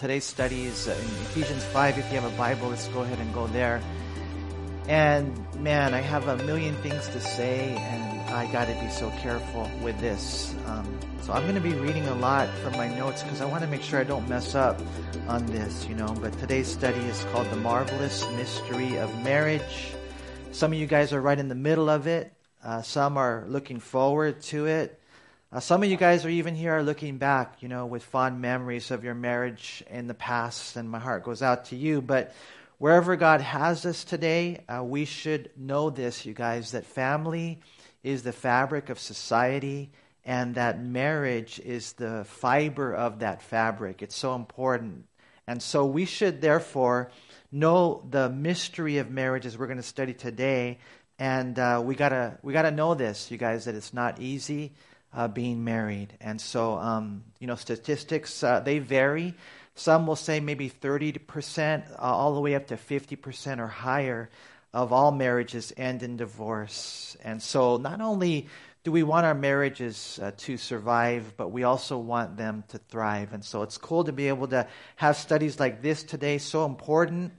today's study is in Ephesians 5. If you have a Bible, let's go ahead and go there. And man, I have a million things to say, and I got to be so careful with this. Um, so I'm going to be reading a lot from my notes because I want to make sure I don't mess up on this, you know. But today's study is called The Marvelous Mystery of Marriage. Some of you guys are right in the middle of it. Uh, some are looking forward to it. Uh, some of you guys are even here are looking back, you know, with fond memories of your marriage in the past, and my heart goes out to you. But wherever God has us today, uh, we should know this, you guys, that family is the fabric of society, and that marriage is the fiber of that fabric. It's so important. And so we should therefore know the mystery of marriage as we're going to study today. And uh, we gotta we gotta know this, you guys, that it's not easy uh, being married. And so, um, you know, statistics, uh, they vary. Some will say maybe 30%, uh, all the way up to 50% or higher of all marriages end in divorce. And so, not only do we want our marriages uh, to survive, but we also want them to thrive. And so, it's cool to be able to have studies like this today, so important.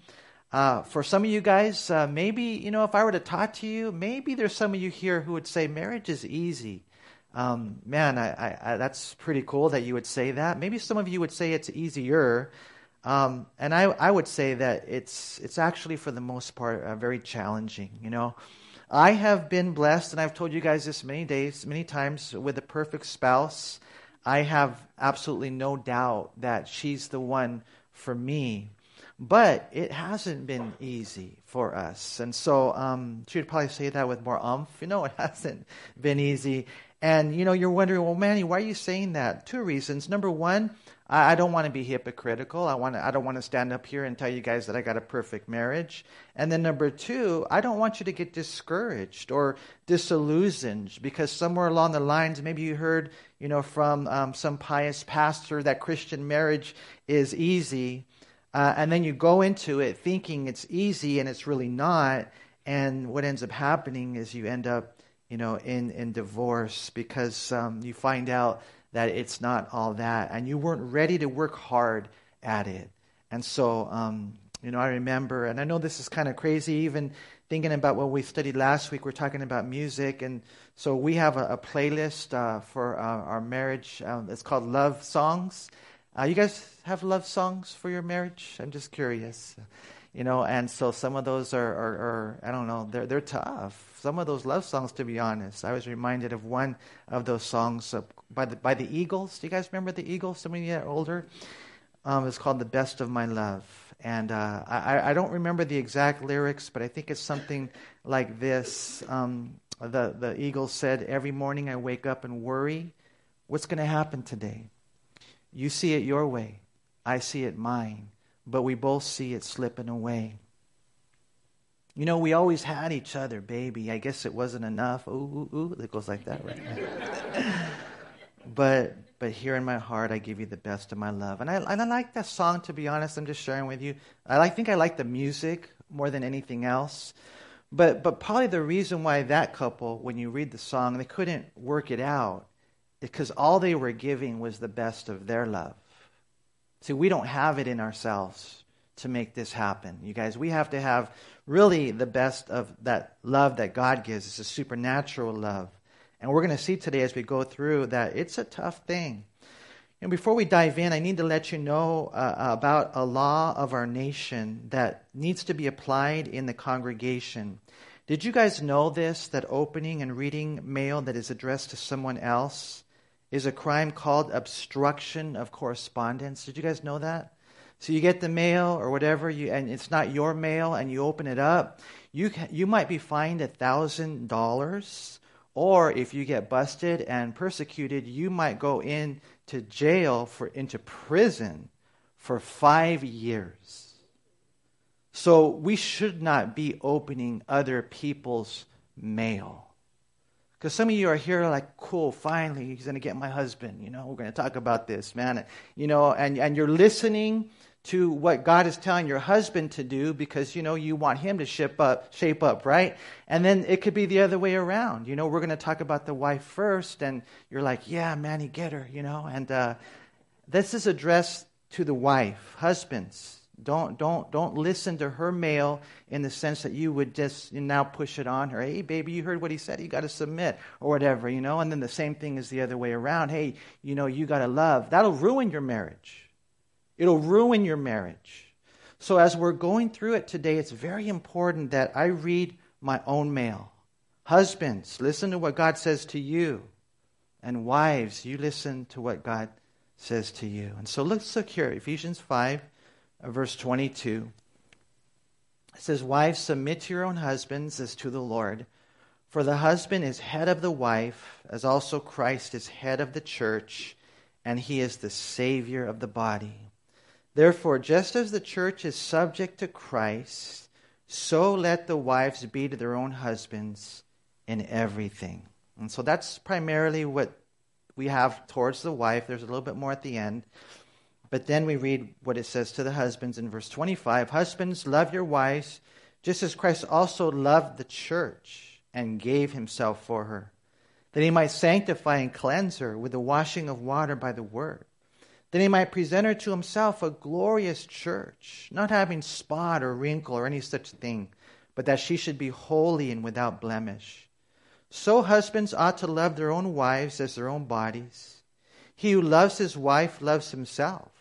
Uh, for some of you guys, uh, maybe, you know, if I were to talk to you, maybe there's some of you here who would say marriage is easy. Um, man, I, I, I, that's pretty cool that you would say that. Maybe some of you would say it's easier. Um, and I, I would say that it's, it's actually, for the most part, uh, very challenging. You know, I have been blessed, and I've told you guys this many days, many times, with a perfect spouse. I have absolutely no doubt that she's the one for me. But it hasn't been easy for us. And so um, she would probably say that with more umph. You know, it hasn't been easy. And you know, you're wondering, well, Manny, why are you saying that? Two reasons. Number one, I, I don't want to be hypocritical. I want to, I don't want to stand up here and tell you guys that I got a perfect marriage. And then number two, I don't want you to get discouraged or disillusioned because somewhere along the lines, maybe you heard, you know, from um, some pious pastor that Christian marriage is easy, uh, and then you go into it thinking it's easy and it's really not. And what ends up happening is you end up you know, in, in divorce because um, you find out that it's not all that and you weren't ready to work hard at it. And so, um, you know, I remember, and I know this is kind of crazy, even thinking about what we studied last week. We're talking about music. And so we have a, a playlist uh, for uh, our marriage. Um, it's called Love Songs. Uh, you guys have love songs for your marriage? I'm just curious you know and so some of those are, are, are, i don't know they're, they're tough. Some of those love songs to be honest. I was reminded of one of those songs uh, by, the, by the eagles. Do you guys remember the eagles some of you are older? Um, it's called the best of my love. And uh, I, I don't remember the exact lyrics but i think it's something like this. Um, the, the eagles said every morning i wake up and worry what's going to happen today? You see it your way i see it mine but we both see it slipping away. You know, we always had each other, baby. I guess it wasn't enough. Ooh, ooh, ooh. It goes like that, right? but but here in my heart, I give you the best of my love. And I, and I like that song, to be honest. I'm just sharing with you. I think I like the music more than anything else. But, but probably the reason why that couple, when you read the song, they couldn't work it out because all they were giving was the best of their love. See, we don't have it in ourselves to make this happen. You guys, we have to have really the best of that love that God gives. It's a supernatural love. And we're going to see today as we go through that it's a tough thing. And before we dive in, I need to let you know uh, about a law of our nation that needs to be applied in the congregation. Did you guys know this? That opening and reading mail that is addressed to someone else is a crime called obstruction of correspondence. Did you guys know that? So you get the mail or whatever, you, and it's not your mail, and you open it up. You can, you might be fined a thousand dollars, or if you get busted and persecuted, you might go into jail for into prison for five years. So we should not be opening other people's mail. Because some of you are here like, cool, finally, he's going to get my husband. You know, we're going to talk about this, man. You know, and, and you're listening to what God is telling your husband to do because, you know, you want him to shape up, shape up, right? And then it could be the other way around. You know, we're going to talk about the wife first, and you're like, yeah, man, you get her, you know. And uh, this is addressed to the wife. Husbands, don't, don't, don't listen to her mail in the sense that you would just now push it on her. Hey, baby, you heard what he said. You got to submit or whatever, you know. And then the same thing is the other way around. Hey, you know, you got to love. That'll ruin your marriage. It'll ruin your marriage. So as we're going through it today, it's very important that I read my own mail. Husbands, listen to what God says to you. And wives, you listen to what God says to you. And so let's look here, Ephesians 5 verse 22. It says, Wives, submit to your own husbands as to the Lord. For the husband is head of the wife, as also Christ is head of the church, and he is the Savior of the body. Therefore, just as the church is subject to Christ, so let the wives be to their own husbands in everything. And so that's primarily what we have towards the wife. There's a little bit more at the end. But then we read what it says to the husbands in verse 25 Husbands, love your wives, just as Christ also loved the church and gave himself for her, that he might sanctify and cleanse her with the washing of water by the word, that he might present her to himself a glorious church, not having spot or wrinkle or any such thing, but that she should be holy and without blemish. So husbands ought to love their own wives as their own bodies. He who loves his wife loves himself.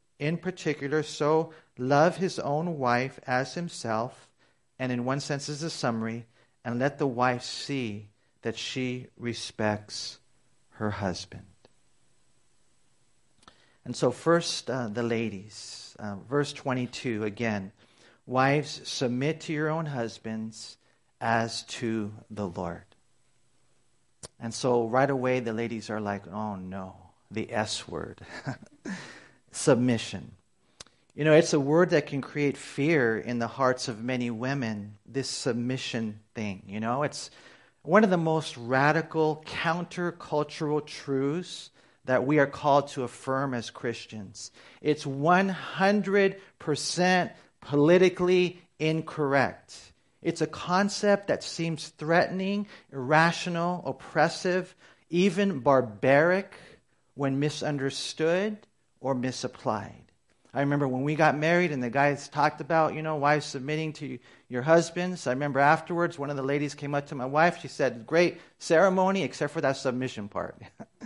in particular so love his own wife as himself, and in one sense as a summary, and let the wife see that she respects her husband. And so, first, uh, the ladies. Uh, verse 22 again. Wives, submit to your own husbands as to the Lord. And so, right away, the ladies are like, oh no, the S word submission. You know, it's a word that can create fear in the hearts of many women, this submission thing. You know, it's one of the most radical countercultural truths that we are called to affirm as Christians. It's 100% politically incorrect. It's a concept that seems threatening, irrational, oppressive, even barbaric when misunderstood or misapplied. I remember when we got married and the guys talked about, you know, wives submitting to your husbands. I remember afterwards, one of the ladies came up to my wife. She said, Great ceremony, except for that submission part.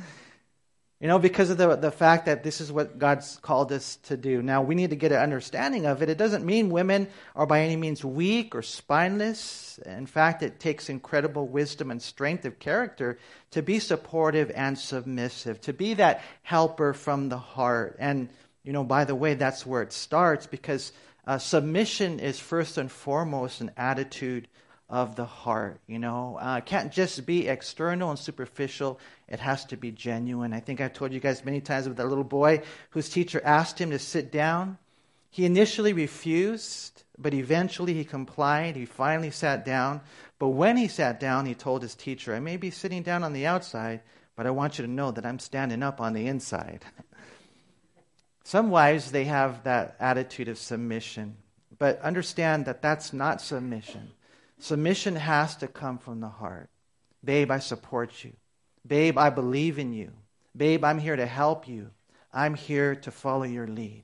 you know, because of the, the fact that this is what God's called us to do. Now, we need to get an understanding of it. It doesn't mean women are by any means weak or spineless. In fact, it takes incredible wisdom and strength of character to be supportive and submissive, to be that helper from the heart. And you know, by the way, that's where it starts because uh, submission is first and foremost an attitude of the heart. You know, uh, it can't just be external and superficial. It has to be genuine. I think I've told you guys many times about that little boy whose teacher asked him to sit down. He initially refused, but eventually he complied. He finally sat down. But when he sat down, he told his teacher, I may be sitting down on the outside, but I want you to know that I'm standing up on the inside. Some wives, they have that attitude of submission. But understand that that's not submission. Submission has to come from the heart. Babe, I support you. Babe, I believe in you. Babe, I'm here to help you. I'm here to follow your lead.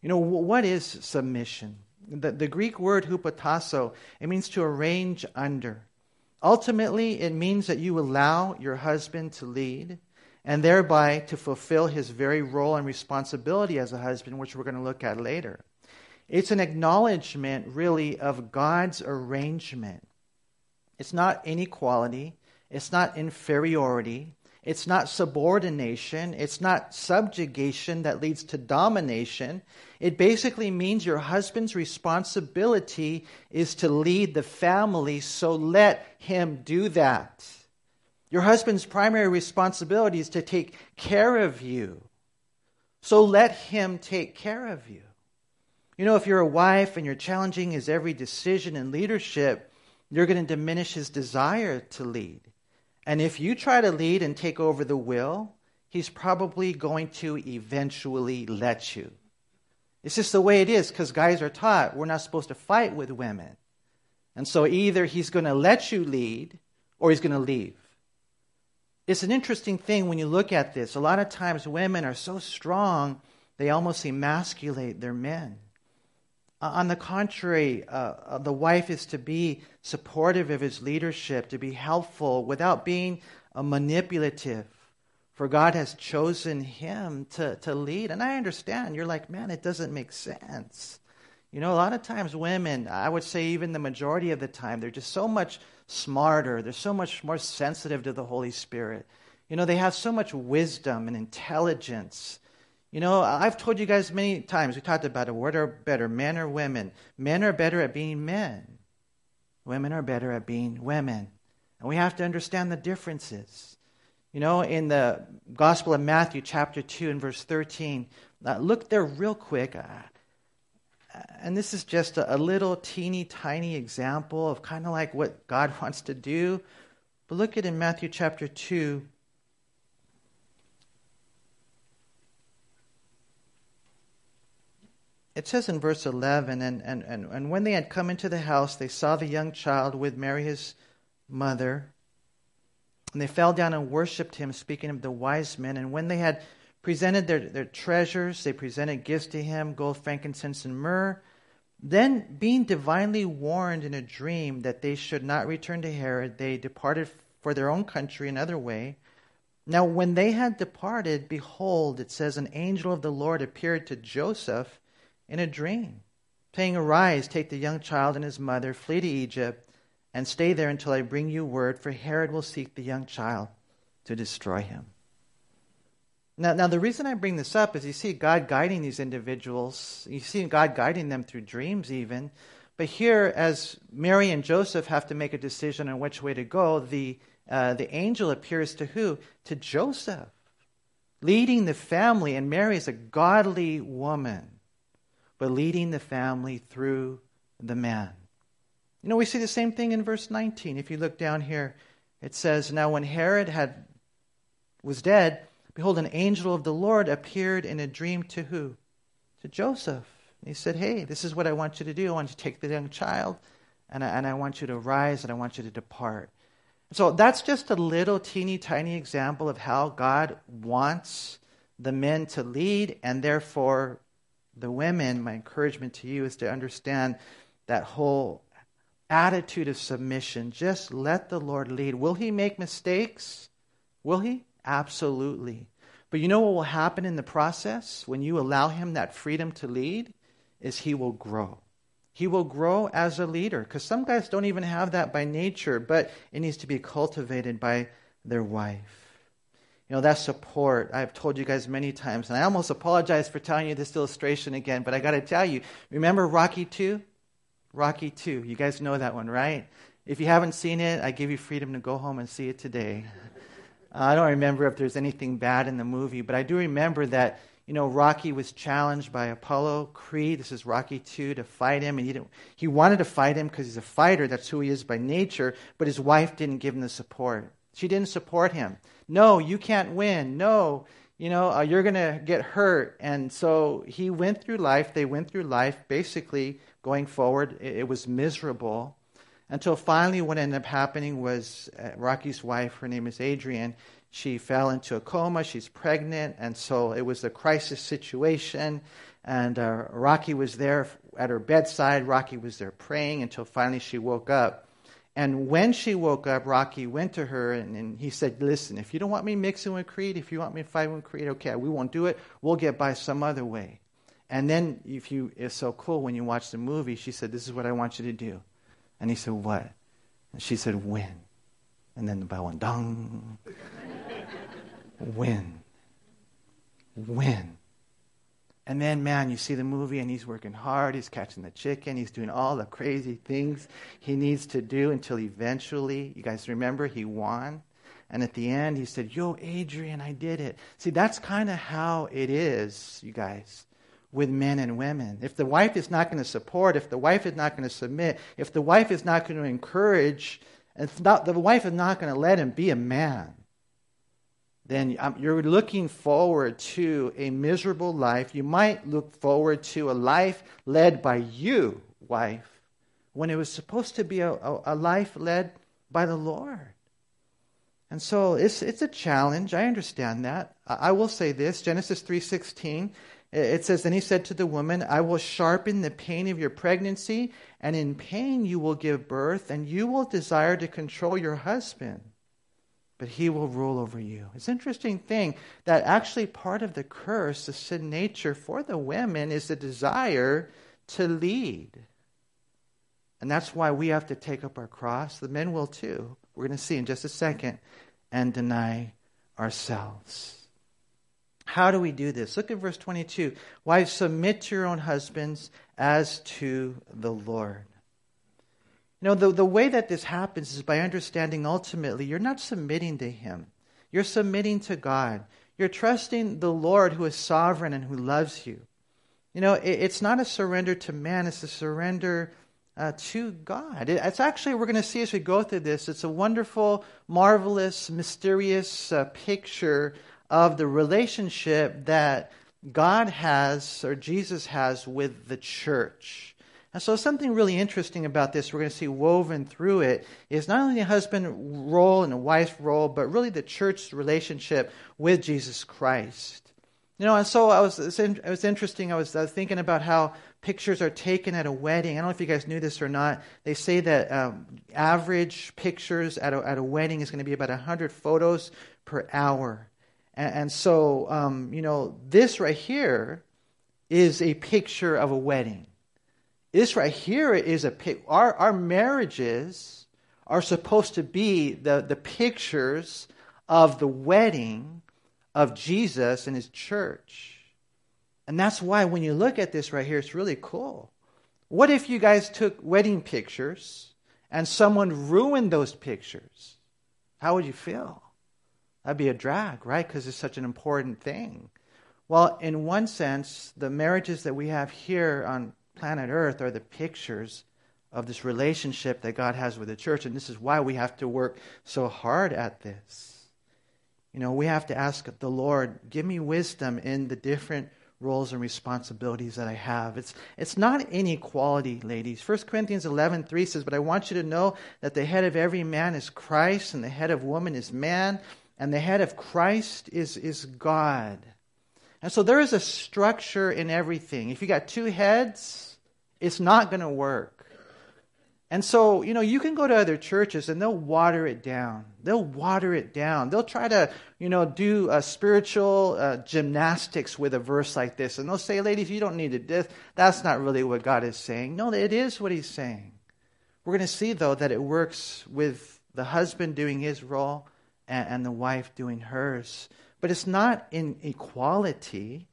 You know, what is submission? The, the Greek word hupotasso, it means to arrange under. Ultimately, it means that you allow your husband to lead and thereby to fulfill his very role and responsibility as a husband, which we're going to look at later. It's an acknowledgement, really, of God's arrangement. It's not inequality, it's not inferiority, it's not subordination, it's not subjugation that leads to domination. It basically means your husband's responsibility is to lead the family, so let him do that. Your husband's primary responsibility is to take care of you. So let him take care of you. You know, if you're a wife and you're challenging his every decision and leadership, you're going to diminish his desire to lead. And if you try to lead and take over the will, he's probably going to eventually let you. It's just the way it is because guys are taught we're not supposed to fight with women. And so either he's going to let you lead or he's going to leave. It's an interesting thing when you look at this. A lot of times women are so strong, they almost emasculate their men. Uh, on the contrary, uh, uh, the wife is to be supportive of his leadership, to be helpful without being uh, manipulative. For God has chosen him to, to lead. And I understand. You're like, man, it doesn't make sense. You know, a lot of times women, I would say even the majority of the time, they're just so much smarter. They're so much more sensitive to the Holy Spirit. You know, they have so much wisdom and intelligence. You know, I've told you guys many times, we talked about it, what are better, men or women? Men are better at being men. Women are better at being women. And we have to understand the differences. You know, in the Gospel of Matthew, chapter 2, and verse 13, uh, look there real quick. Uh, and this is just a, a little teeny tiny example of kind of like what God wants to do. But look at in Matthew chapter 2. It says in verse 11, and, and, and, and when they had come into the house, they saw the young child with Mary his mother. And they fell down and worshipped him, speaking of the wise men. And when they had presented their, their treasures. They presented gifts to him gold, frankincense, and myrrh. Then, being divinely warned in a dream that they should not return to Herod, they departed for their own country another way. Now, when they had departed, behold, it says, an angel of the Lord appeared to Joseph in a dream, saying, Arise, take the young child and his mother, flee to Egypt, and stay there until I bring you word, for Herod will seek the young child to destroy him. Now, now, the reason I bring this up is you see God guiding these individuals. You see God guiding them through dreams, even. But here, as Mary and Joseph have to make a decision on which way to go, the, uh, the angel appears to who? To Joseph, leading the family. And Mary is a godly woman, but leading the family through the man. You know, we see the same thing in verse 19. If you look down here, it says, Now when Herod had was dead, Behold, an angel of the Lord appeared in a dream to who? To Joseph. And he said, Hey, this is what I want you to do. I want you to take the young child, and I, and I want you to rise, and I want you to depart. So that's just a little teeny tiny example of how God wants the men to lead, and therefore the women. My encouragement to you is to understand that whole attitude of submission. Just let the Lord lead. Will He make mistakes? Will He? Absolutely. But you know what will happen in the process when you allow him that freedom to lead? Is he will grow. He will grow as a leader because some guys don't even have that by nature, but it needs to be cultivated by their wife. You know, that support, I've told you guys many times, and I almost apologize for telling you this illustration again, but I got to tell you, remember Rocky 2? Rocky 2. You guys know that one, right? If you haven't seen it, I give you freedom to go home and see it today. I don't remember if there's anything bad in the movie, but I do remember that you know Rocky was challenged by Apollo Creed. This is Rocky two to fight him, and he didn't, he wanted to fight him because he's a fighter. That's who he is by nature. But his wife didn't give him the support. She didn't support him. No, you can't win. No, you know uh, you're going to get hurt. And so he went through life. They went through life basically going forward. It, it was miserable until finally what ended up happening was uh, Rocky's wife, her name is Adrian, she fell into a coma. She's pregnant, and so it was a crisis situation. And uh, Rocky was there at her bedside. Rocky was there praying until finally she woke up. And when she woke up, Rocky went to her and, and, he said, Listen, if you don't want me mixing with Creed, if you want me fighting with Creed, okay, we won't do it. We'll get by some other way. And then, if you, it's so cool when you watch the movie, she said, This is what I want you to do. And he said, What? And she said, Win. And then the bell went dong. win. Win. And then, man, you see the movie and he's working hard. He's catching the chicken. He's doing all the crazy things he needs to do until eventually, you guys remember, he won. And at the end, he said, Yo, Adrian, I did it. See, that's kind of how it is, you guys. with men and women. If the wife is not going to support, if the wife is not going to submit, if the wife is not going to encourage, not, the wife is not going to let him be a man, then you're looking forward to a miserable life. You might look forward to a life led by you, wife, when it was supposed to be a, a, a life led by the Lord. And so it's, it's a challenge. I understand that. I will say this Genesis 3.16 it says, Then he said to the woman, I will sharpen the pain of your pregnancy, and in pain you will give birth, and you will desire to control your husband but he will rule over you. It's an interesting thing that actually part of the curse, the sin nature for the women, is the desire to lead. And that's why we have to take up our cross. The men will too. We're going to see in just a second and deny ourselves. How do we do this? Look at verse 22. Wives, submit to your own husbands as to the Lord. You know, the, the way that this happens is by understanding ultimately you're not submitting to Him, you're submitting to God. You're trusting the Lord who is sovereign and who loves you. You know, it, it's not a surrender to man, it's a surrender uh, to God. It, it's actually, we're going to see as we go through this, it's a wonderful, marvelous, mysterious uh, picture of the relationship that God has or Jesus has with the church. And so, something really interesting about this, we're going to see woven through it, is not only the husband role and a wife role, but really the church's relationship with Jesus Christ. You know, and so I was, it was interesting. I was, I was thinking about how pictures are taken at a wedding. I don't know if you guys knew this or not. They say that um, average pictures at a, at a wedding is going to be about 100 photos per hour. And, and so, um, you know, this right here is a picture of a wedding. This right here is a our our marriages are supposed to be the, the pictures of the wedding of Jesus and his church. And that's why when you look at this right here, it's really cool. What if you guys took wedding pictures and someone ruined those pictures? How would you feel? That'd be a drag, right? Because it's such an important thing. Well, in one sense, the marriages that we have here on planet Earth are the pictures of this relationship that God has with the church. And this is why we have to work so hard at this. You know, we have to ask the Lord, give me wisdom in the different roles and responsibilities that I have. It's, it's not inequality, ladies. 1 Corinthians 11 3 says, But I want you to know that the head of every man is Christ, and the head of woman is man, and the head of Christ is, is God. And so there is a structure in everything. If you got two heads, it's not going to work. And so, you know, you can go to other churches and they'll water it down. They'll water it down. They'll try to, you know, do spiritual uh, gymnastics with a verse like this. And they'll say, ladies, you don't need to this. That's not really what God is saying. No, it is what He's saying. We're going to see, though, that it works with the husband doing his role and, and the wife doing hers. But it's not in equality.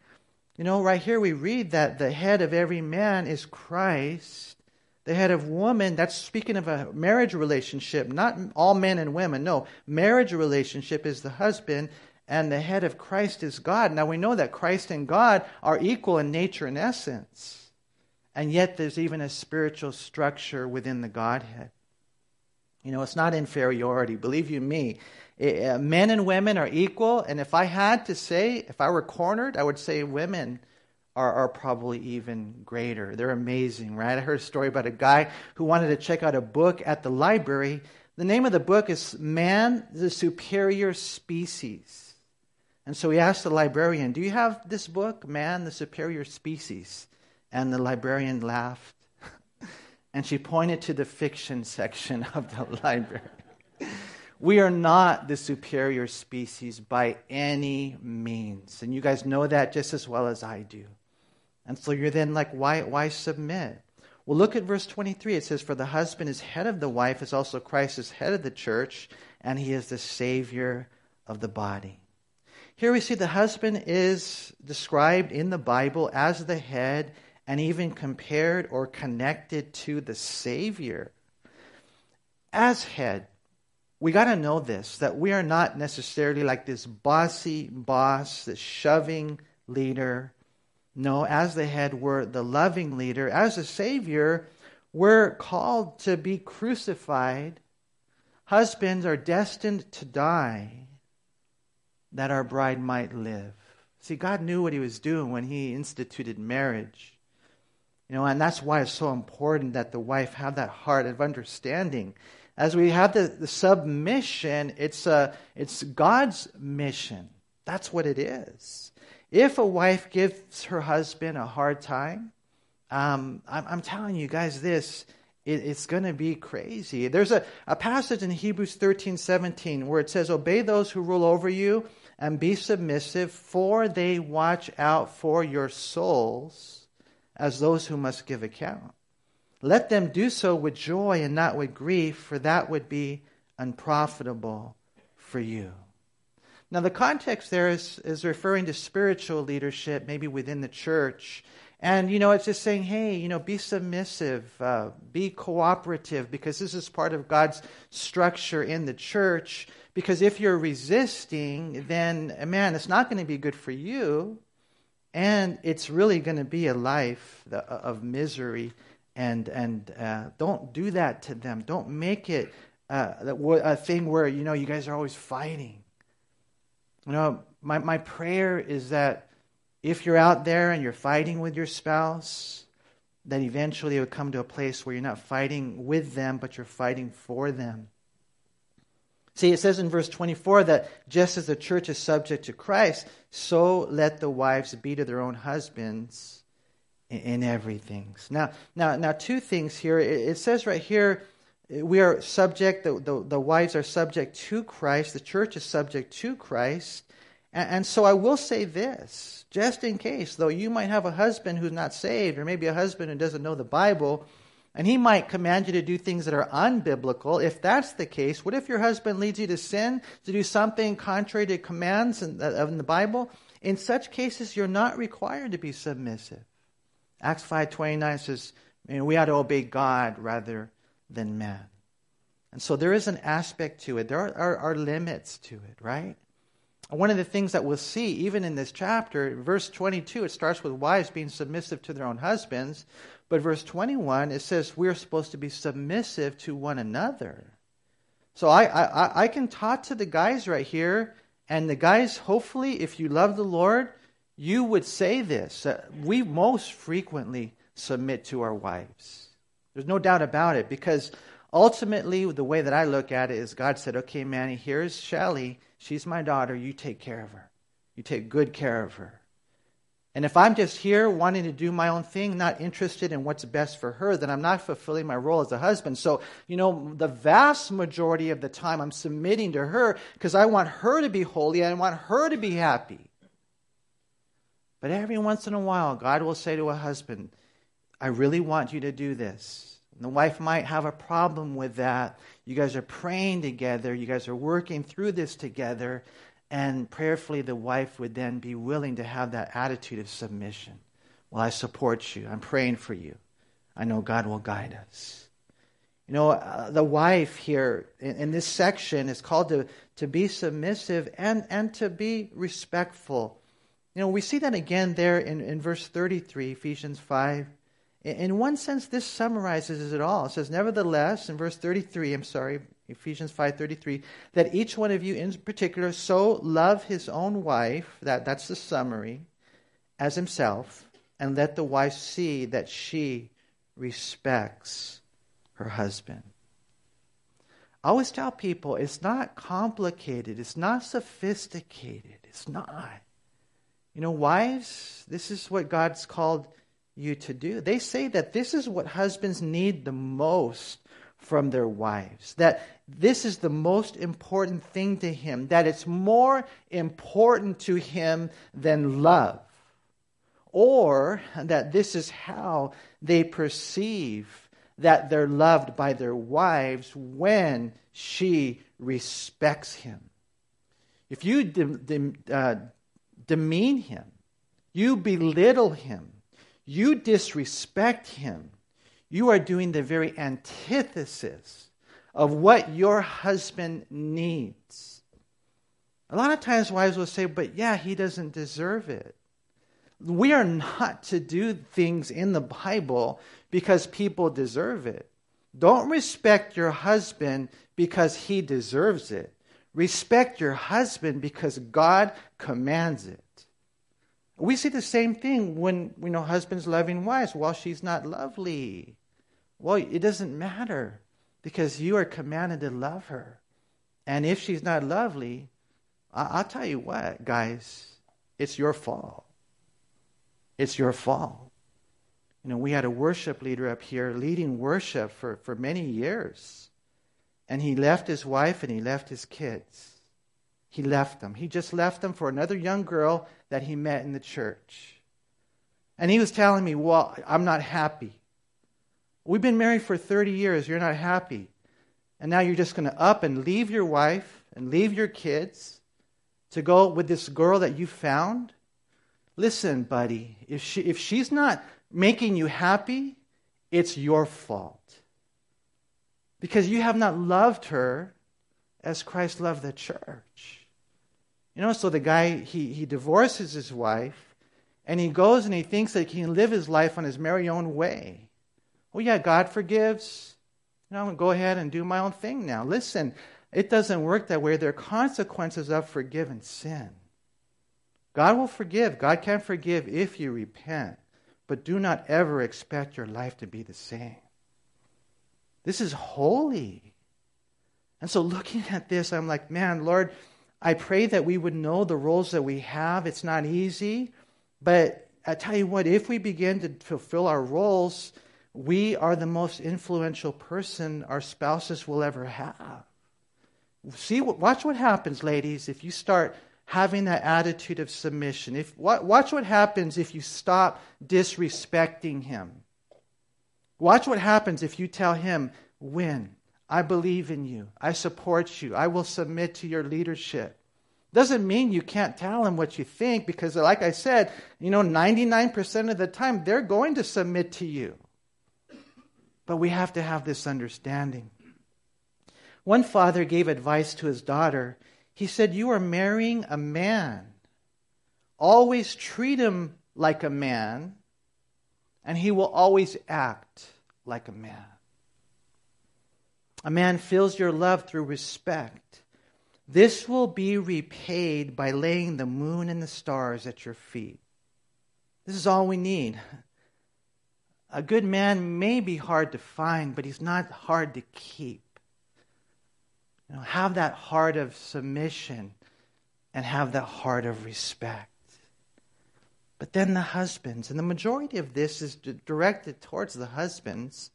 You know, right here we read that the head of every man is Christ. The head of woman, that's speaking of a marriage relationship, not all men and women. No, marriage relationship is the husband, and the head of Christ is God. Now we know that Christ and God are equal in nature and essence. And yet there's even a spiritual structure within the Godhead. You know, it's not inferiority. Believe you me, uh, men and women are equal. And if I had to say, if I were cornered, I would say women are, are probably even greater. They're amazing, right? I heard a story about a guy who wanted to check out a book at the library. The name of the book is Man, the Superior Species. And so he asked the librarian, Do you have this book, Man, the Superior Species? And the librarian laughed. and she pointed to the fiction section of the library. We are not the superior species by any means. And you guys know that just as well as I do. And so you're then like, why, why submit? Well, look at verse 23. It says, For the husband is head of the wife, as also Christ is head of the church, and he is the Savior of the body. Here we see the husband is described in the Bible as the head and even compared or connected to the Savior as head we got to know this that we are not necessarily like this bossy boss, this shoving leader. No, as the head, we're the loving leader. As a Savior, we're called to be crucified. Husbands are destined to die that our bride might live. See, God knew what He was doing when He instituted marriage. You know, and that's why it's so important that the wife have that heart of understanding. As we have the, the submission, it's, a, it's God's mission. That's what it is. If a wife gives her husband a hard time, um, I'm, I'm, telling you guys this, it, it's going to be crazy. There's a, a passage in Hebrews 13, 17 where it says, Obey those who rule over you and be submissive, for they watch out for your souls as those who must give account. Let them do so with joy and not with grief, for that would be unprofitable for you. Now, the context there is, is referring to spiritual leadership, maybe within the church. And, you know, it's just saying, hey, you know, be submissive, uh, be cooperative, because this is part of God's structure in the church. Because if you're resisting, then, man, it's not going to be good for you. And it's really going to be a life of misery. And, and uh, don't do that to them. Don't make it uh, a thing where, you know, you guys are always fighting. You know, my, my prayer is that if you're out there and you're fighting with your spouse, that eventually it would come to a place where you're not fighting with them, but you're fighting for them. See, it says in verse 24 that just as the church is subject to Christ, so let the wives be to their own husbands in, in everything. Now, now, now, two things here. It, says right here, we are subject, the, the, the, wives are subject to Christ, the church is subject to Christ. And, and, so I will say this, just in case, though you might have a husband who's not saved, or maybe a husband who doesn't know the Bible, and he might command you to do things that are unbiblical. If that's the case, what if your husband leads you to sin, to do something contrary to commands in uh, the, in the Bible? In such cases, you're not required to be submissive. Acts 5.29 says, we ought to obey God rather than man. And so there is an aspect to it. There are, are, are, limits to it, right? One of the things that we'll see, even in this chapter, verse 22, it starts with wives being submissive to their own husbands. But verse 21, it says we're supposed to be submissive to one another. So I, I, I can talk to the guys right here, and the guys, hopefully, if you love the Lord, you would say this. We most frequently submit to our wives. There's no doubt about it because ultimately, the way that I look at it is God said, okay, Manny, here's Shelly. She's my daughter. You take care of her. You take good care of her. And if I'm just here wanting to do my own thing, not interested in what's best for her, then I'm not fulfilling my role as a husband. So, you know, the vast majority of the time I'm submitting to her because I want her to be holy I want her to be happy. But every once in a while, God will say to a husband, I really want you to do this. And the wife might have a problem with that. You guys are praying together, you guys are working through this together, and prayerfully the wife would then be willing to have that attitude of submission. Well, I support you. I'm praying for you. I know God will guide us. You know, uh, the wife here in, in, this section is called to, to be submissive and, and to be respectful. You know, we see that again there in, in verse 33, Ephesians 5 in one sense, this summarizes it all. It says, Nevertheless, in verse 33, I'm sorry, Ephesians 5.33, that each one of you in particular so love his own wife, that, that's the summary, as himself, and let the wife see that she respects her husband. I always tell people it's not complicated, it's not sophisticated, it's not. You know, wives, this is what God's called you to do. They say that this is what husbands need the most from their wives, that this is the most important thing to him, that it's more important to him than love, or that this is how they perceive that they're loved by their wives when she respects him. If you uh, demean him, you belittle him, you disrespect him, you are doing the very antithesis of what your husband needs. A lot of times, wives will say, But yeah, he doesn't deserve it. We are not to do things in the Bible because people deserve it. Don't respect your husband because he deserves it. Respect your husband because God commands it. We see the same thing when you know husbands loving wives. Well, she's not lovely. Well, it doesn't matter because you are commanded to love her. And if she's not lovely, I- will tell you what, guys, it's your fault. It's your fault. You know, we had a worship leader up here leading worship for, for many years. And he left his wife and he left his kids. He left them. He just left them for another young girl that he met in the church. And he was telling me, Well, I'm not happy. We've been married for 30 years. You're not happy. And now you're just going to up and leave your wife and leave your kids to go with this girl that you found? Listen, buddy, if, she, if she's not making you happy, it's your fault. Because you have not loved her as Christ loved the church. You know, so the guy, he, he divorces his wife and he goes and he thinks that he can live his life on his merry own way. Oh, yeah, God forgives. You know, I'm going to go ahead and do my own thing now. Listen, it doesn't work that way. There are consequences of forgiven sin. God will forgive. God can forgive if you repent. But do not ever expect your life to be the same. This is holy. And so, looking at this, I'm like, man, Lord, I pray that we would know the roles that we have. It's not easy. But I tell you what, if we begin to fulfill our roles, we are the most influential person our spouses will ever have. See, watch what happens, ladies, if you start having that attitude of submission. If, watch what happens if you stop disrespecting him. Watch what happens if you tell him, Win, I believe in you, I support you, I will submit to your leadership. Doesn't mean you can't tell them what you think because, like I said, you know, 99% of the time they're going to submit to you. But we have to have this understanding. One father gave advice to his daughter. He said, You are marrying a man. Always treat him like a man, and he will always act like a man. A man feels your love through respect. This will be repaid by laying the moon and the stars at your feet. This is all we need. A good man may be hard to find, but he's not hard to keep. You know, have that heart of submission and have that heart of respect. But then the husbands, and the majority of this is directed towards the husbands.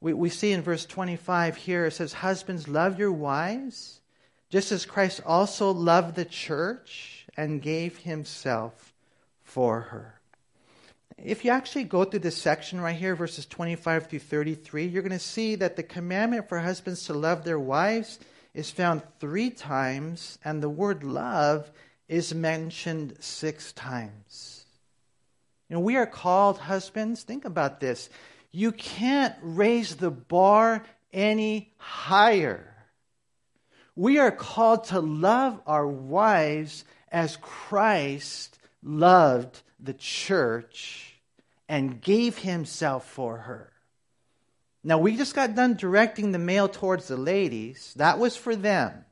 We, we see in verse 25 here, it says, Husbands, love your wives, just as Christ also loved the church and gave himself for her. If you actually go through this section right here, verses 25 through 33, you're going to see that the commandment for husbands to love their wives is found three times, and the word love is mentioned six times. You know, we are called husbands. Think about this. You can't raise the bar any higher. We are called to love our wives as Christ loved the church and gave himself for her. Now, we just got done directing the mail towards the ladies. That was for them.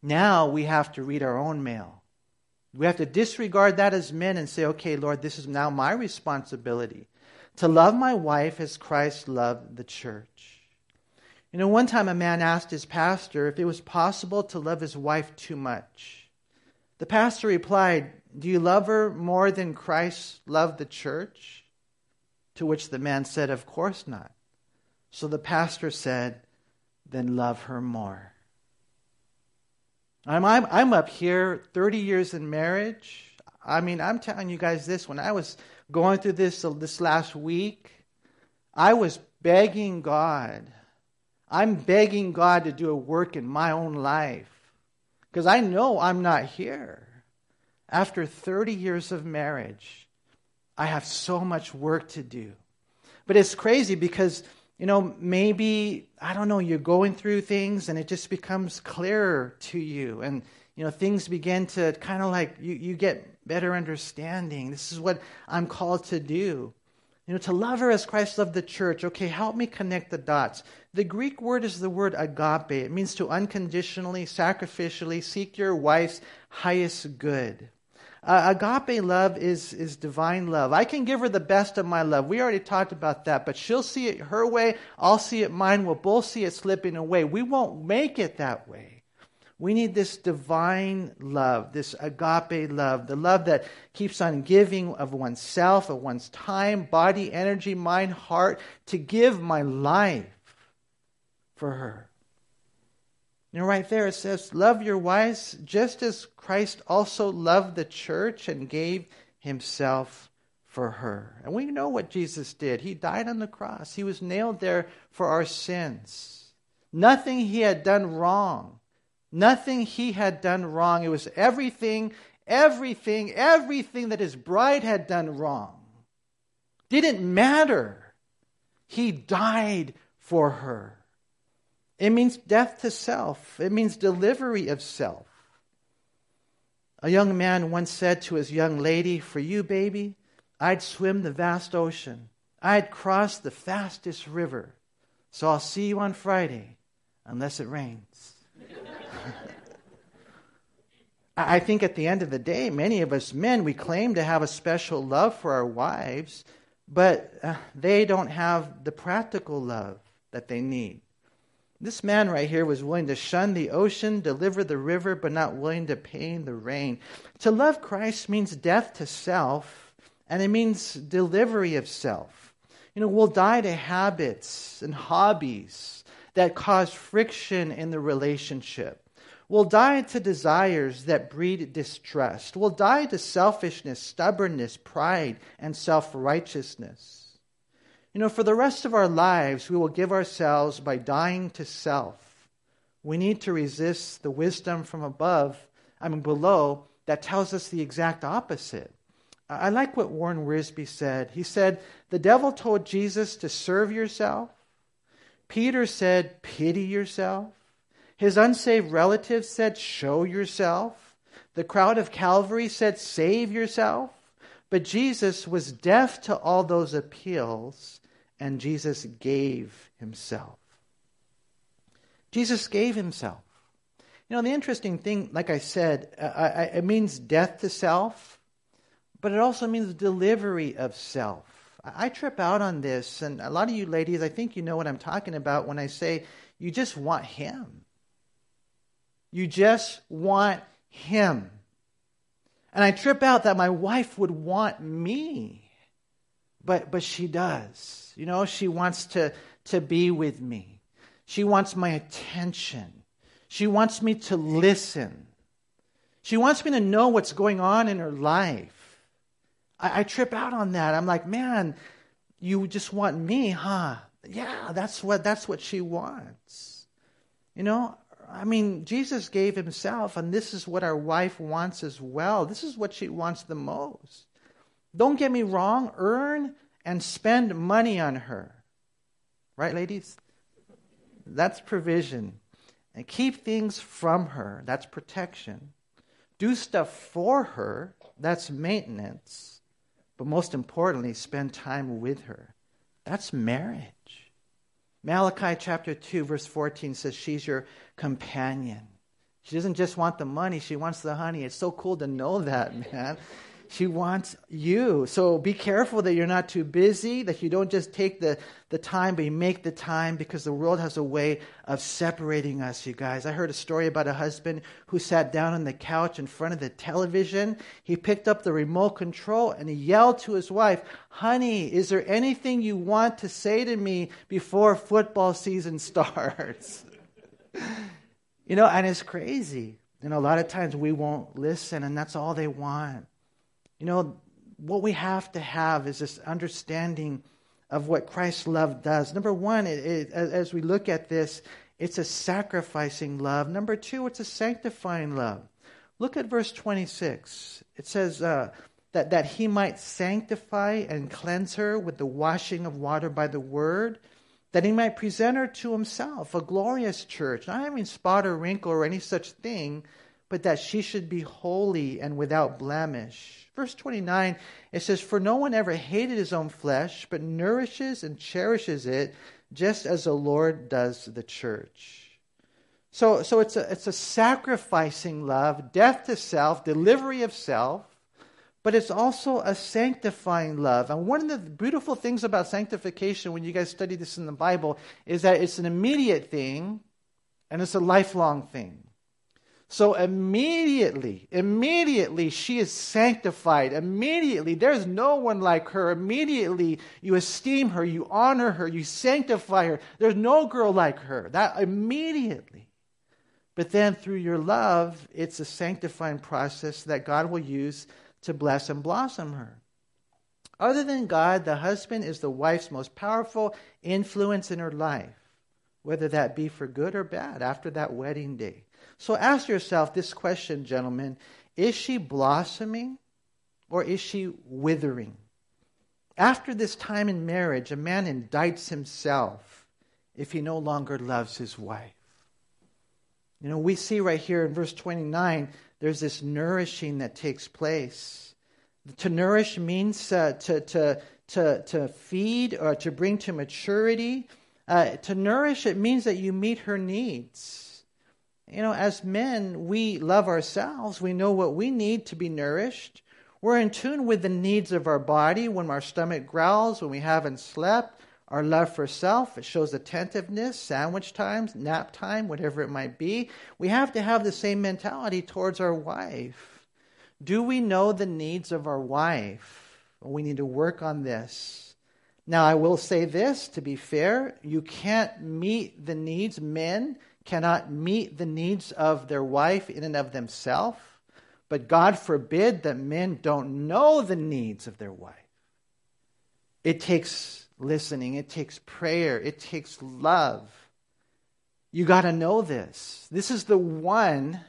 Now we have to read our own mail. We have to disregard that as men and say, okay, Lord, this is now my responsibility to love my wife as Christ loved the church. You know, one time a man asked his pastor if it was possible to love his wife too much. The pastor replied, Do you love her more than Christ loved the church? To which the man said, Of course not. So the pastor said, Then love her more. I'm, I'm, I'm up here 30 years in marriage. I mean, I'm telling you guys this when I was going through this this last week, I was begging God. I'm begging God to do a work in my own life because I know I'm not here. After 30 years of marriage, I have so much work to do. But it's crazy because, you know, maybe, I don't know, you're going through things and it just becomes clearer to you. And you know, things begin to kind of like you, you get better understanding. This is what I'm called to do. You know, to love her as Christ loved the church. Okay, help me connect the dots. The Greek word is the word agape. It means to unconditionally, sacrificially seek your wife's highest good. Uh, agape love is, is divine love. I can give her the best of my love. We already talked about that, but she'll see it her way. I'll see it mine. We'll both see it slipping away. We won't make it that way. We need this divine love, this agape love, the love that keeps on giving of oneself, of one's time, body, energy, mind, heart, to give my life for her. Know, right there it says, Love your wives just as Christ also loved the church and gave himself for her. And we know what Jesus did. He died on the cross, he was nailed there for our sins. Nothing he had done wrong Nothing he had done wrong. It was everything, everything, everything that his bride had done wrong. Didn't matter. He died for her. It means death to self, it means delivery of self. A young man once said to his young lady, For you, baby, I'd swim the vast ocean. I'd cross the fastest river. So I'll see you on Friday, unless it rains. I think at the end of the day, many of us men, we claim to have a special love for our wives, but uh, they don't have the practical love that they need. This man right here was willing to shun the ocean, deliver the river, but not willing to pay the rain. To love Christ means death to self, and it means delivery of self. You know, we'll die to habits and hobbies that cause friction in the relationship. We'll die to desires that breed distrust. We'll die to selfishness, stubbornness, pride, and self righteousness. You know, for the rest of our lives, we will give ourselves by dying to self. We need to resist the wisdom from above, I mean, below, that tells us the exact opposite. I like what Warren Wiersbe said. He said, The devil told Jesus to serve yourself. Peter said, Pity yourself. His unsaved relatives said, Show yourself. The crowd of Calvary said, Save yourself. But Jesus was deaf to all those appeals, and Jesus gave himself. Jesus gave himself. You know, the interesting thing, like I said, uh, it means death to self, but it also means delivery of self. I trip out on this, and a lot of you ladies, I think you know what I'm talking about when I say you just want Him. You just want Him. And I trip out that my wife would want me. But, but she does. You know, she wants to, to be with me. She wants my attention. She wants me to listen. She wants me to know what's going on in her life. I, I trip out on that. I'm like, man, you just want me, huh? Yeah, that's what that's what she wants. You know, I mean, Jesus gave himself, and this is what our wife wants as well. This is what she wants the most. Don't get me wrong, earn and spend money on her. Right, ladies? That's provision. And keep things from her. That's protection. Do stuff for her. That's maintenance. But most importantly, spend time with her. That's marriage. Malachi chapter 2, verse 14 says, She's your companion. She doesn't just want the money, she wants the honey. It's so cool to know that, man. She wants you. So be careful that you're not too busy, that you don't just take the, the time, but you make the time because the world has a way of separating us, you guys. I heard a story about a husband who sat down on the couch in front of the television. He picked up the remote control and he yelled to his wife, Honey, is there anything you want to say to me before football season starts? you know, and it's crazy. Know, a lot of times we won't listen, and that's all they want. You know, what we have to have is this understanding of what Christ's love does. Number one, it, it, as we look at this, it's a sacrificing love. Number two, it's a sanctifying love. Look at verse 26. It says uh, that, that he might sanctify and cleanse her with the washing of water by the word, that he might present her to himself, a glorious church, not having spot or wrinkle or any such thing, but that she should be holy and without blemish. Verse 29, it says, For no one ever hated his own flesh, but nourishes and cherishes it, just as the Lord does the church. So, so it's, a, it's a sacrificing love, death to self, delivery of self, but it's also a sanctifying love. And one of the beautiful things about sanctification, when you guys study this in the Bible, is that it's an immediate thing and it's a lifelong thing. So immediately, immediately she is sanctified. Immediately, there's no one like her. Immediately, you esteem her, you honor her, you sanctify her. There's no girl like her. That immediately. But then through your love, it's a sanctifying process that God will use to bless and blossom her. Other than God, the husband is the wife's most powerful influence in her life, whether that be for good or bad after that wedding day. So ask yourself this question, gentlemen Is she blossoming or is she withering? After this time in marriage, a man indicts himself if he no longer loves his wife. You know, we see right here in verse 29, there's this nourishing that takes place. To nourish means uh, to, to, to, to feed or to bring to maturity. Uh, to nourish, it means that you meet her needs. You know, as men, we love ourselves. We know what we need to be nourished. We're in tune with the needs of our body when our stomach growls, when we haven't slept. Our love for self, it shows attentiveness, sandwich times, nap time, whatever it might be. We have to have the same mentality towards our wife. Do we know the needs of our wife? We need to work on this. Now, I will say this to be fair, you can't meet the needs, men cannot meet the needs of their wife in and of themselves, but God forbid that men don't know the needs of their wife. It takes listening, it takes prayer, it takes love. You got to know this. This is the one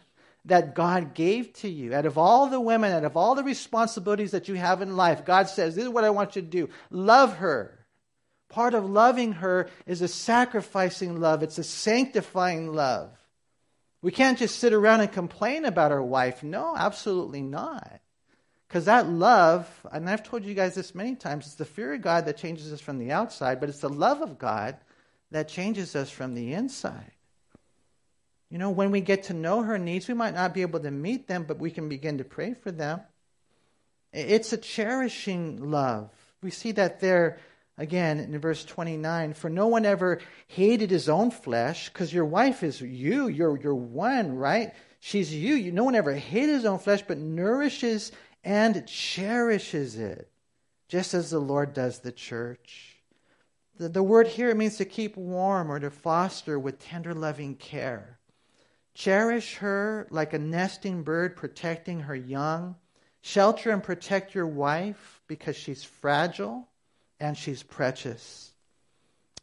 that God gave to you. Out of all the women, out of all the responsibilities that you have in life, God says, This is what I want you to do. Love her. Part of loving her is a sacrificing love, it's a sanctifying love. We can't just sit around and complain about our wife. No, absolutely not. Because that love, and I've told you guys this many times, it's the fear of God that changes us from the outside, but it's the love of God that changes us from the inside. You know, when we get to know her needs, we might not be able to meet them, but we can begin to pray for them. It's a cherishing love. We see that there Again, in verse 29, for no one ever hated his own flesh, because your wife is you, you're, you're one, right? She's you. you. No one ever hated his own flesh, but nourishes and cherishes it, just as the Lord does the church. The, the word here means to keep warm or to foster with tender, loving care. Cherish her like a nesting bird protecting her young. Shelter and protect your wife because she's fragile and she's precious.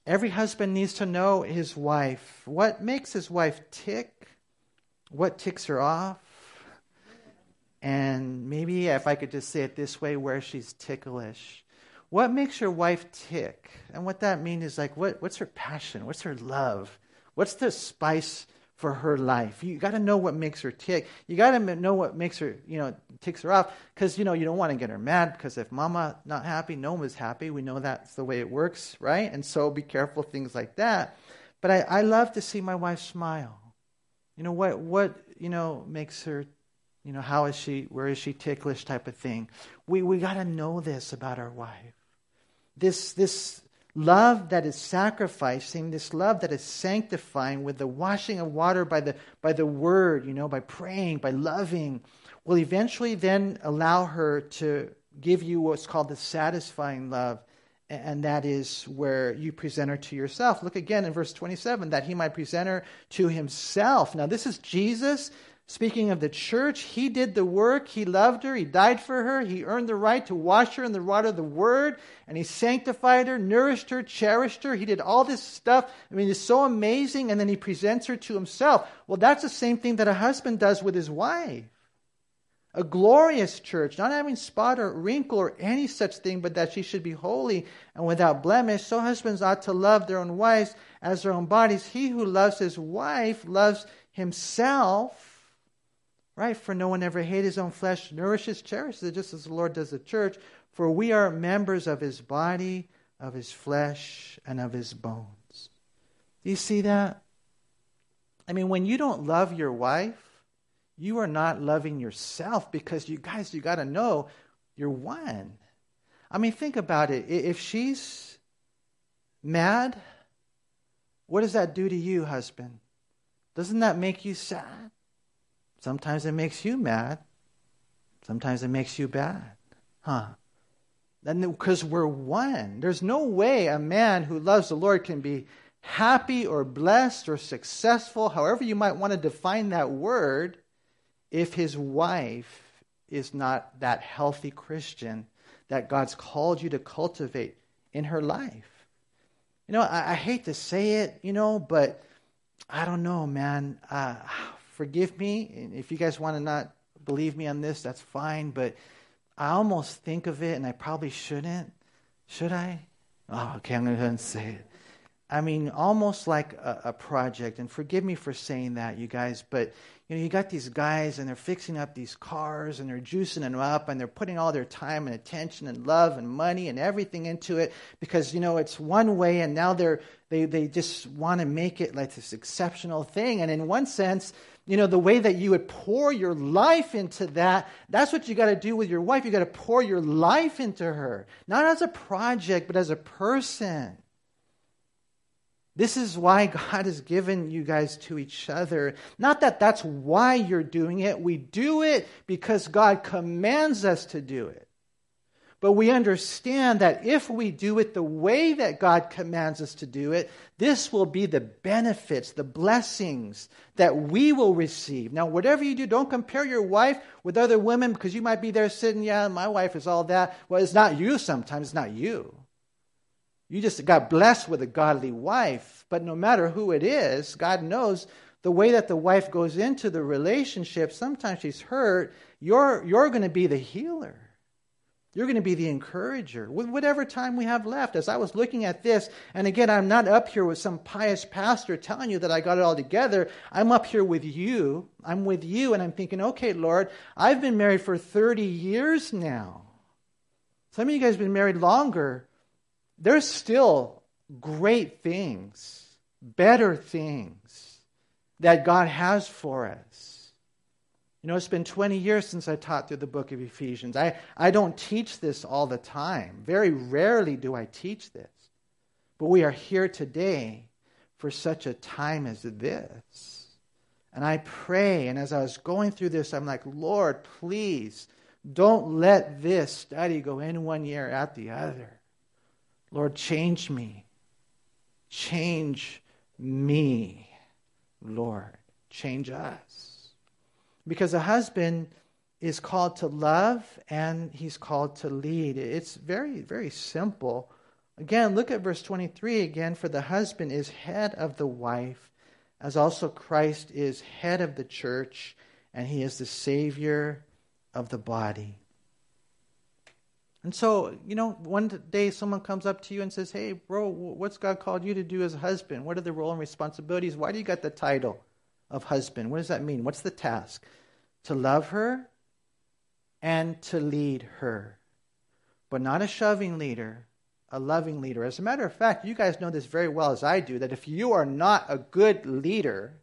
Every husband needs to know his wife. What makes his wife tick? What ticks her off? And maybe if I could just say it this way, where she's ticklish. What makes your wife tick? And what that means is like, what, what's her passion? What's her love? What's the spice for her life. You got to know what makes her tick. You got to know what makes her, you know, ticks her off because you know you don't want to get her mad because if mama not happy, no one's happy. We know that's the way it works, right? And so be careful things like that. But I, I love to see my wife smile. You know what what you know makes her you know how is she where is she ticklish type of thing. We we got to know this about our wife. This this love that is sacrificing, this love that is sanctifying with the washing of water by the, by the word, you know, by praying, by loving, will eventually then allow her to give you what's called the satisfying love. And that is where you present her to yourself. Look again in verse 27 that he might present her to himself. Now, this is Jesus Speaking of the church, he did the work. He loved her. He died for her. He earned the right to wash her in the water of the word. And he sanctified her, nourished her, cherished her. He did all this stuff. I mean, it's so amazing. And then he presents her to himself. Well, that's the same thing that a husband does with his wife. A glorious church, not having spot or wrinkle or any such thing, but that she should be holy and without blemish. So husbands ought to love their own wives as their own bodies. He who loves his wife loves himself. Right? For no one ever hated his own flesh, nourishes, cherishes it, just as the Lord does the church. For we are members of his body, of his flesh, and of his bones. Do you see that? I mean, when you don't love your wife, you are not loving yourself because you guys, you got to know you're one. I mean, think about it. If she's mad, what does that do to you, husband? Doesn't that make you sad? Sometimes it makes you mad. Sometimes it makes you bad. Huh? Because we're one. There's no way a man who loves the Lord can be happy or blessed or successful, however you might want to define that word, if his wife is not that healthy Christian that God's called you to cultivate in her life. You know, I, I hate to say it, you know, but I don't know, man. Uh, forgive me. If you guys want to not believe me on this, that's fine. But I almost think of it, and I probably shouldn't. Should I? Oh, okay, I'm going to go and say it. I mean, almost like a, a, project. And forgive me for saying that, you guys, but you know, you got these guys and they're fixing up these cars and they're juicing them up and they're putting all their time and attention and love and money and everything into it because you know it's one way and now they're they they just want to make it like this exceptional thing. And in one sense, you know, the way that you would pour your life into that, that's what you got to do with your wife. You got to pour your life into her, not as a project, but as a person. This is why God has given you guys to each other. Not that that's why you're doing it. We do it because God commands us to do it. But we understand that if we do it the way that God commands us to do it, this will be the benefits, the blessings that we will receive. Now, whatever you do, don't compare your wife with other women because you might be there sitting, yeah, my wife is all that. Well, it's not you sometimes, it's not you. You just got blessed with a godly wife. But no matter who it is, God knows the way that the wife goes into the relationship. Sometimes she's hurt. You're, you're going to be the healer. You're going to be the encourager with whatever time we have left. As I was looking at this, and again, I'm not up here with some pious pastor telling you that I got it all together. I'm up here with you. I'm with you, and I'm thinking, okay, Lord, I've been married for 30 years now. Some of you guys have been married longer there's still great things, better things that God has for us. You know, it's been 20 years since I taught through the book of Ephesians. I, I don't teach this all the time. Very rarely do I teach this. But we are here today for such a time as this. And I pray, and as I was going through this, I'm like, Lord, please don't let this study go in one year at the other. Lord, change me. Change me, Lord. Change us. Because a husband is called to love and he's called to lead. It's very, very simple. Again, look at verse 23 again. For the husband is head of the wife, as also Christ is head of the church, and he is the Savior of the body. And so, you know, one day someone comes up to you and says, Hey, bro, what's God called you to do as a husband? What are the role and responsibilities? Why do you got the title of husband? What does that mean? What's the task? To love her and to lead her. But not a shoving leader, a loving leader. As a matter of fact, you guys know this very well as I do that if you are not a good leader,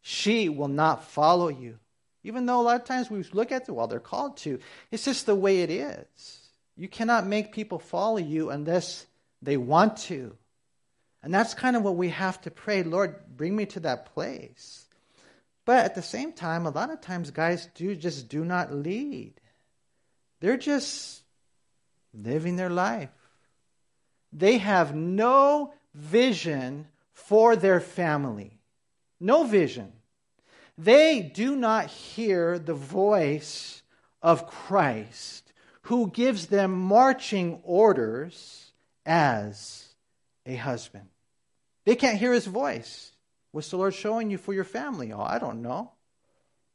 she will not follow you. Even though a lot of times we look at it, well, they're called to. It's just the way it is. You cannot make people follow you unless they want to. And that's kind of what we have to pray Lord, bring me to that place. But at the same time, a lot of times guys do just do not lead. They're just living their life. They have no vision for their family. No vision. They do not hear the voice of Christ, who gives them marching orders as a husband. They can't hear his voice. What's the Lord showing you for your family? Oh, I don't know.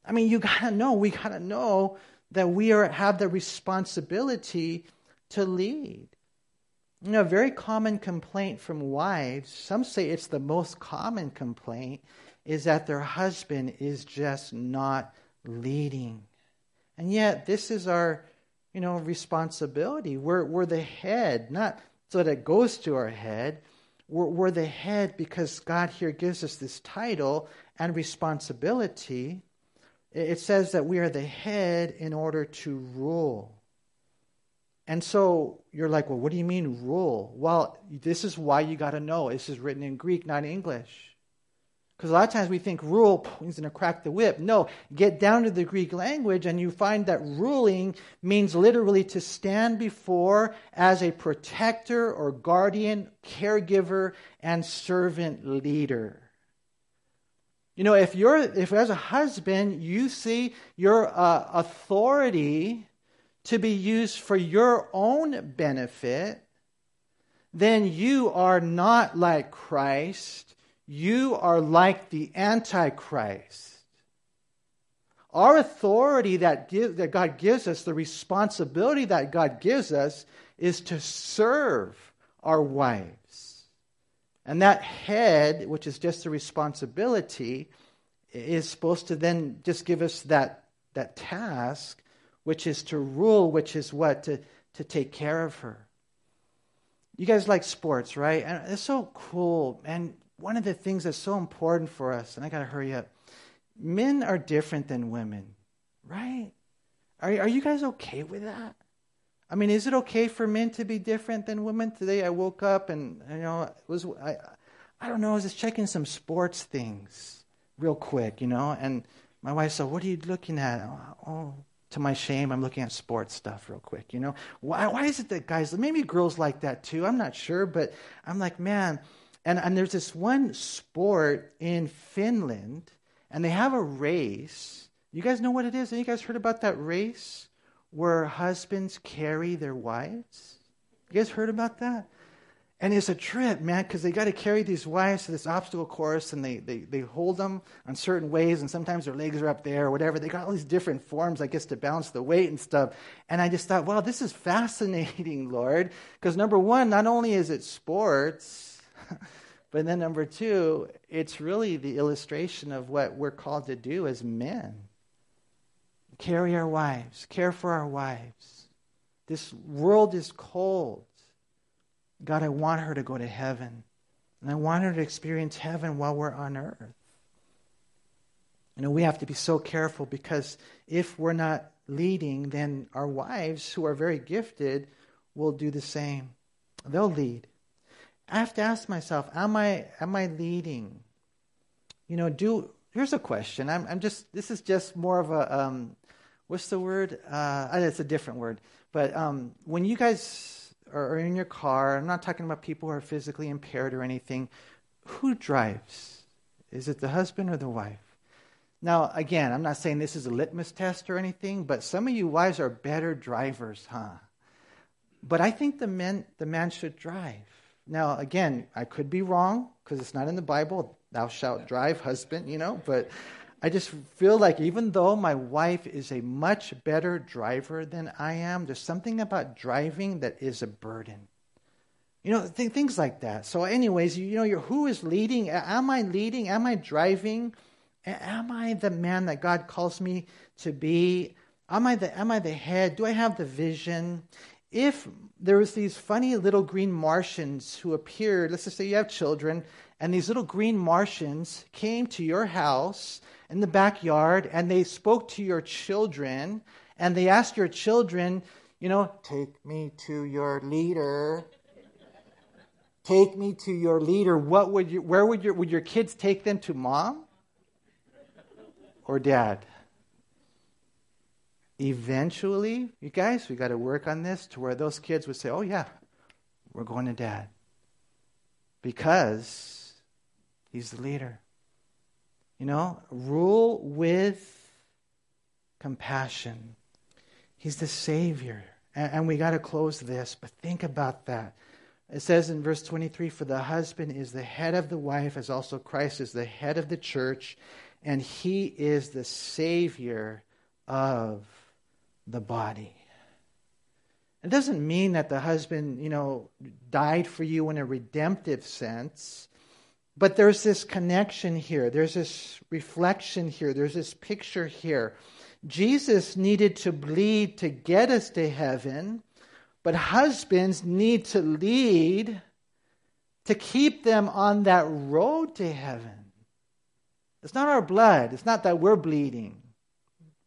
I mean, you got to know, we got to know that we are, have the responsibility to lead. You know, a very common complaint from wives, some say it's the most common complaint, is that their husband is just not leading. And yet, this is our, you know, responsibility. We're, we're the head, not so that it goes to our head. We're, we're the head because God here gives us this title and responsibility. It says that we are the head in order to rule. And so you're like, well, what do you mean rule? Well, this is why you got to know. This is written in Greek, not English. Because a lot of times we think rule means going to crack the whip. No, get down to the Greek language and you find that ruling means literally to stand before as a protector or guardian, caregiver, and servant leader. You know, if you're, if as a husband you see your uh, authority to be used for your own benefit, then you are not like Christ you are like the Antichrist. Our authority that, give, that God gives us, the responsibility that God gives us, is to serve our wives. And that head, which is just a responsibility, is supposed to then just give us that, that task, which is to rule, which is what? To, to take care of her. You guys like sports, right? And it's so cool. And one of the things that's so important for us, and I got to hurry up men are different than women, right? Are, are you guys okay with that? I mean, is it okay for men to be different than women? Today I woke up and, you know, it was, I, I don't know, I was just checking some sports things real quick, you know, and my wife said, What are you looking at? Oh, to my shame, I'm looking at sports stuff real quick, you know. Why, why is it that guys, maybe girls like that too, I'm not sure, but I'm like, man, and, and there's this one sport in Finland, and they have a race. You guys know what it is? Have you guys heard about that race where husbands carry their wives? You guys heard about that? And it's a trip, man, because they got to carry these wives to this obstacle course and they, they, they hold them on certain ways, and sometimes their legs are up there or whatever. They got all these different forms, I guess, to balance the weight and stuff. And I just thought, wow, this is fascinating, Lord. Because number one, not only is it sports, but then, number two, it's really the illustration of what we're called to do as men carry our wives, care for our wives. This world is cold. God, I want her to go to heaven. And I want her to experience heaven while we're on earth. You know, we have to be so careful because if we're not leading, then our wives, who are very gifted, will do the same. They'll lead. I have to ask myself, am I am I leading? You know, do here's a question. I'm I'm just this is just more of a um, what's the word? Uh, it's a different word. But um, when you guys are in your car, I'm not talking about people who are physically impaired or anything. Who drives? Is it the husband or the wife? Now, again, I'm not saying this is a litmus test or anything, but some of you wives are better drivers, huh? But I think the men the man should drive. Now, again, I could be wrong because it's not in the Bible. Thou shalt drive, husband, you know, but I just feel like even though my wife is a much better driver than I am, there's something about driving that is a burden. You know, th- things like that. So, anyways, you, you know, who is leading? Am I leading? Am I driving? Am I the man that God calls me to be? Am I the, am I the head? Do I have the vision? If there was these funny little green Martians who appeared, let's just say you have children, and these little green Martians came to your house in the backyard and they spoke to your children and they asked your children, you know, take me to your leader. Take me to your leader. What would you, where would your, would your kids take them to mom or dad? Eventually, you guys, we got to work on this to where those kids would say, oh, yeah, we're going to dad. Because he's the leader. You know, rule with compassion. He's the Savior. And, and we got to close this, but think about that. It says in verse 23 For the husband is the head of the wife, as also Christ is the head of the church, and he is the Savior of the body. It doesn't mean that the husband, you know, died for you in a redemptive sense, But there's this connection here, there's this reflection here, there's this picture here. Jesus needed to bleed to get us to heaven, but husbands need to lead to keep them on that road to heaven. It's not our blood, it's not that we're bleeding,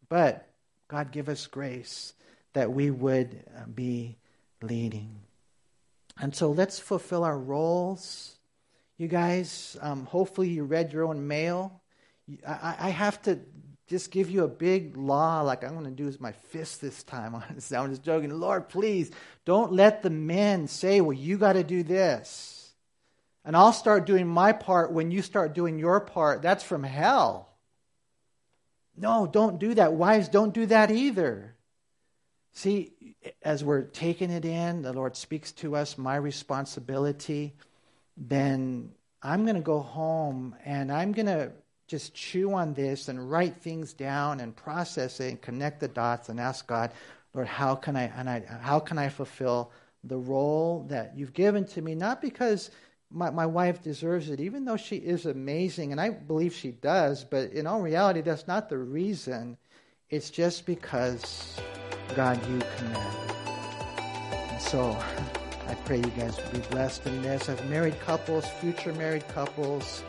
but God give us grace that we would uh, be leading. And so let's fulfill our roles. You guys, um, hopefully you read your own mail. I, I have to just give you a big law like I'm going to do with my fist this time. I'm just joking. Lord, please don't let the men say, well, you got to do this. And I'll start doing my part when you start doing your part. That's from hell. No, don't do that. Wives, don't do that either. See, as we're taking it in, the Lord speaks to us, my responsibility, then I'm going to go home and I'm going to just chew on this and write things down and process it and connect the dots and ask God, Lord, how can I and I how can I fulfill the role that you've given to me? Not because my, my wife deserves it, even though she is amazing, and I believe she does, but in all reality, that's not the reason. It's just because God, you command. And so I pray you guys will be blessed in this. I've married couples, future married couples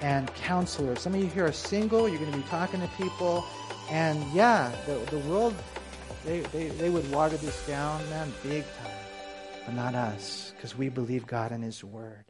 and counselors. Some of you here are single, you're going to be talking to people, and yeah, the, the world, they, they, they would water this down, man, big time. But not us, because we believe God and His Word.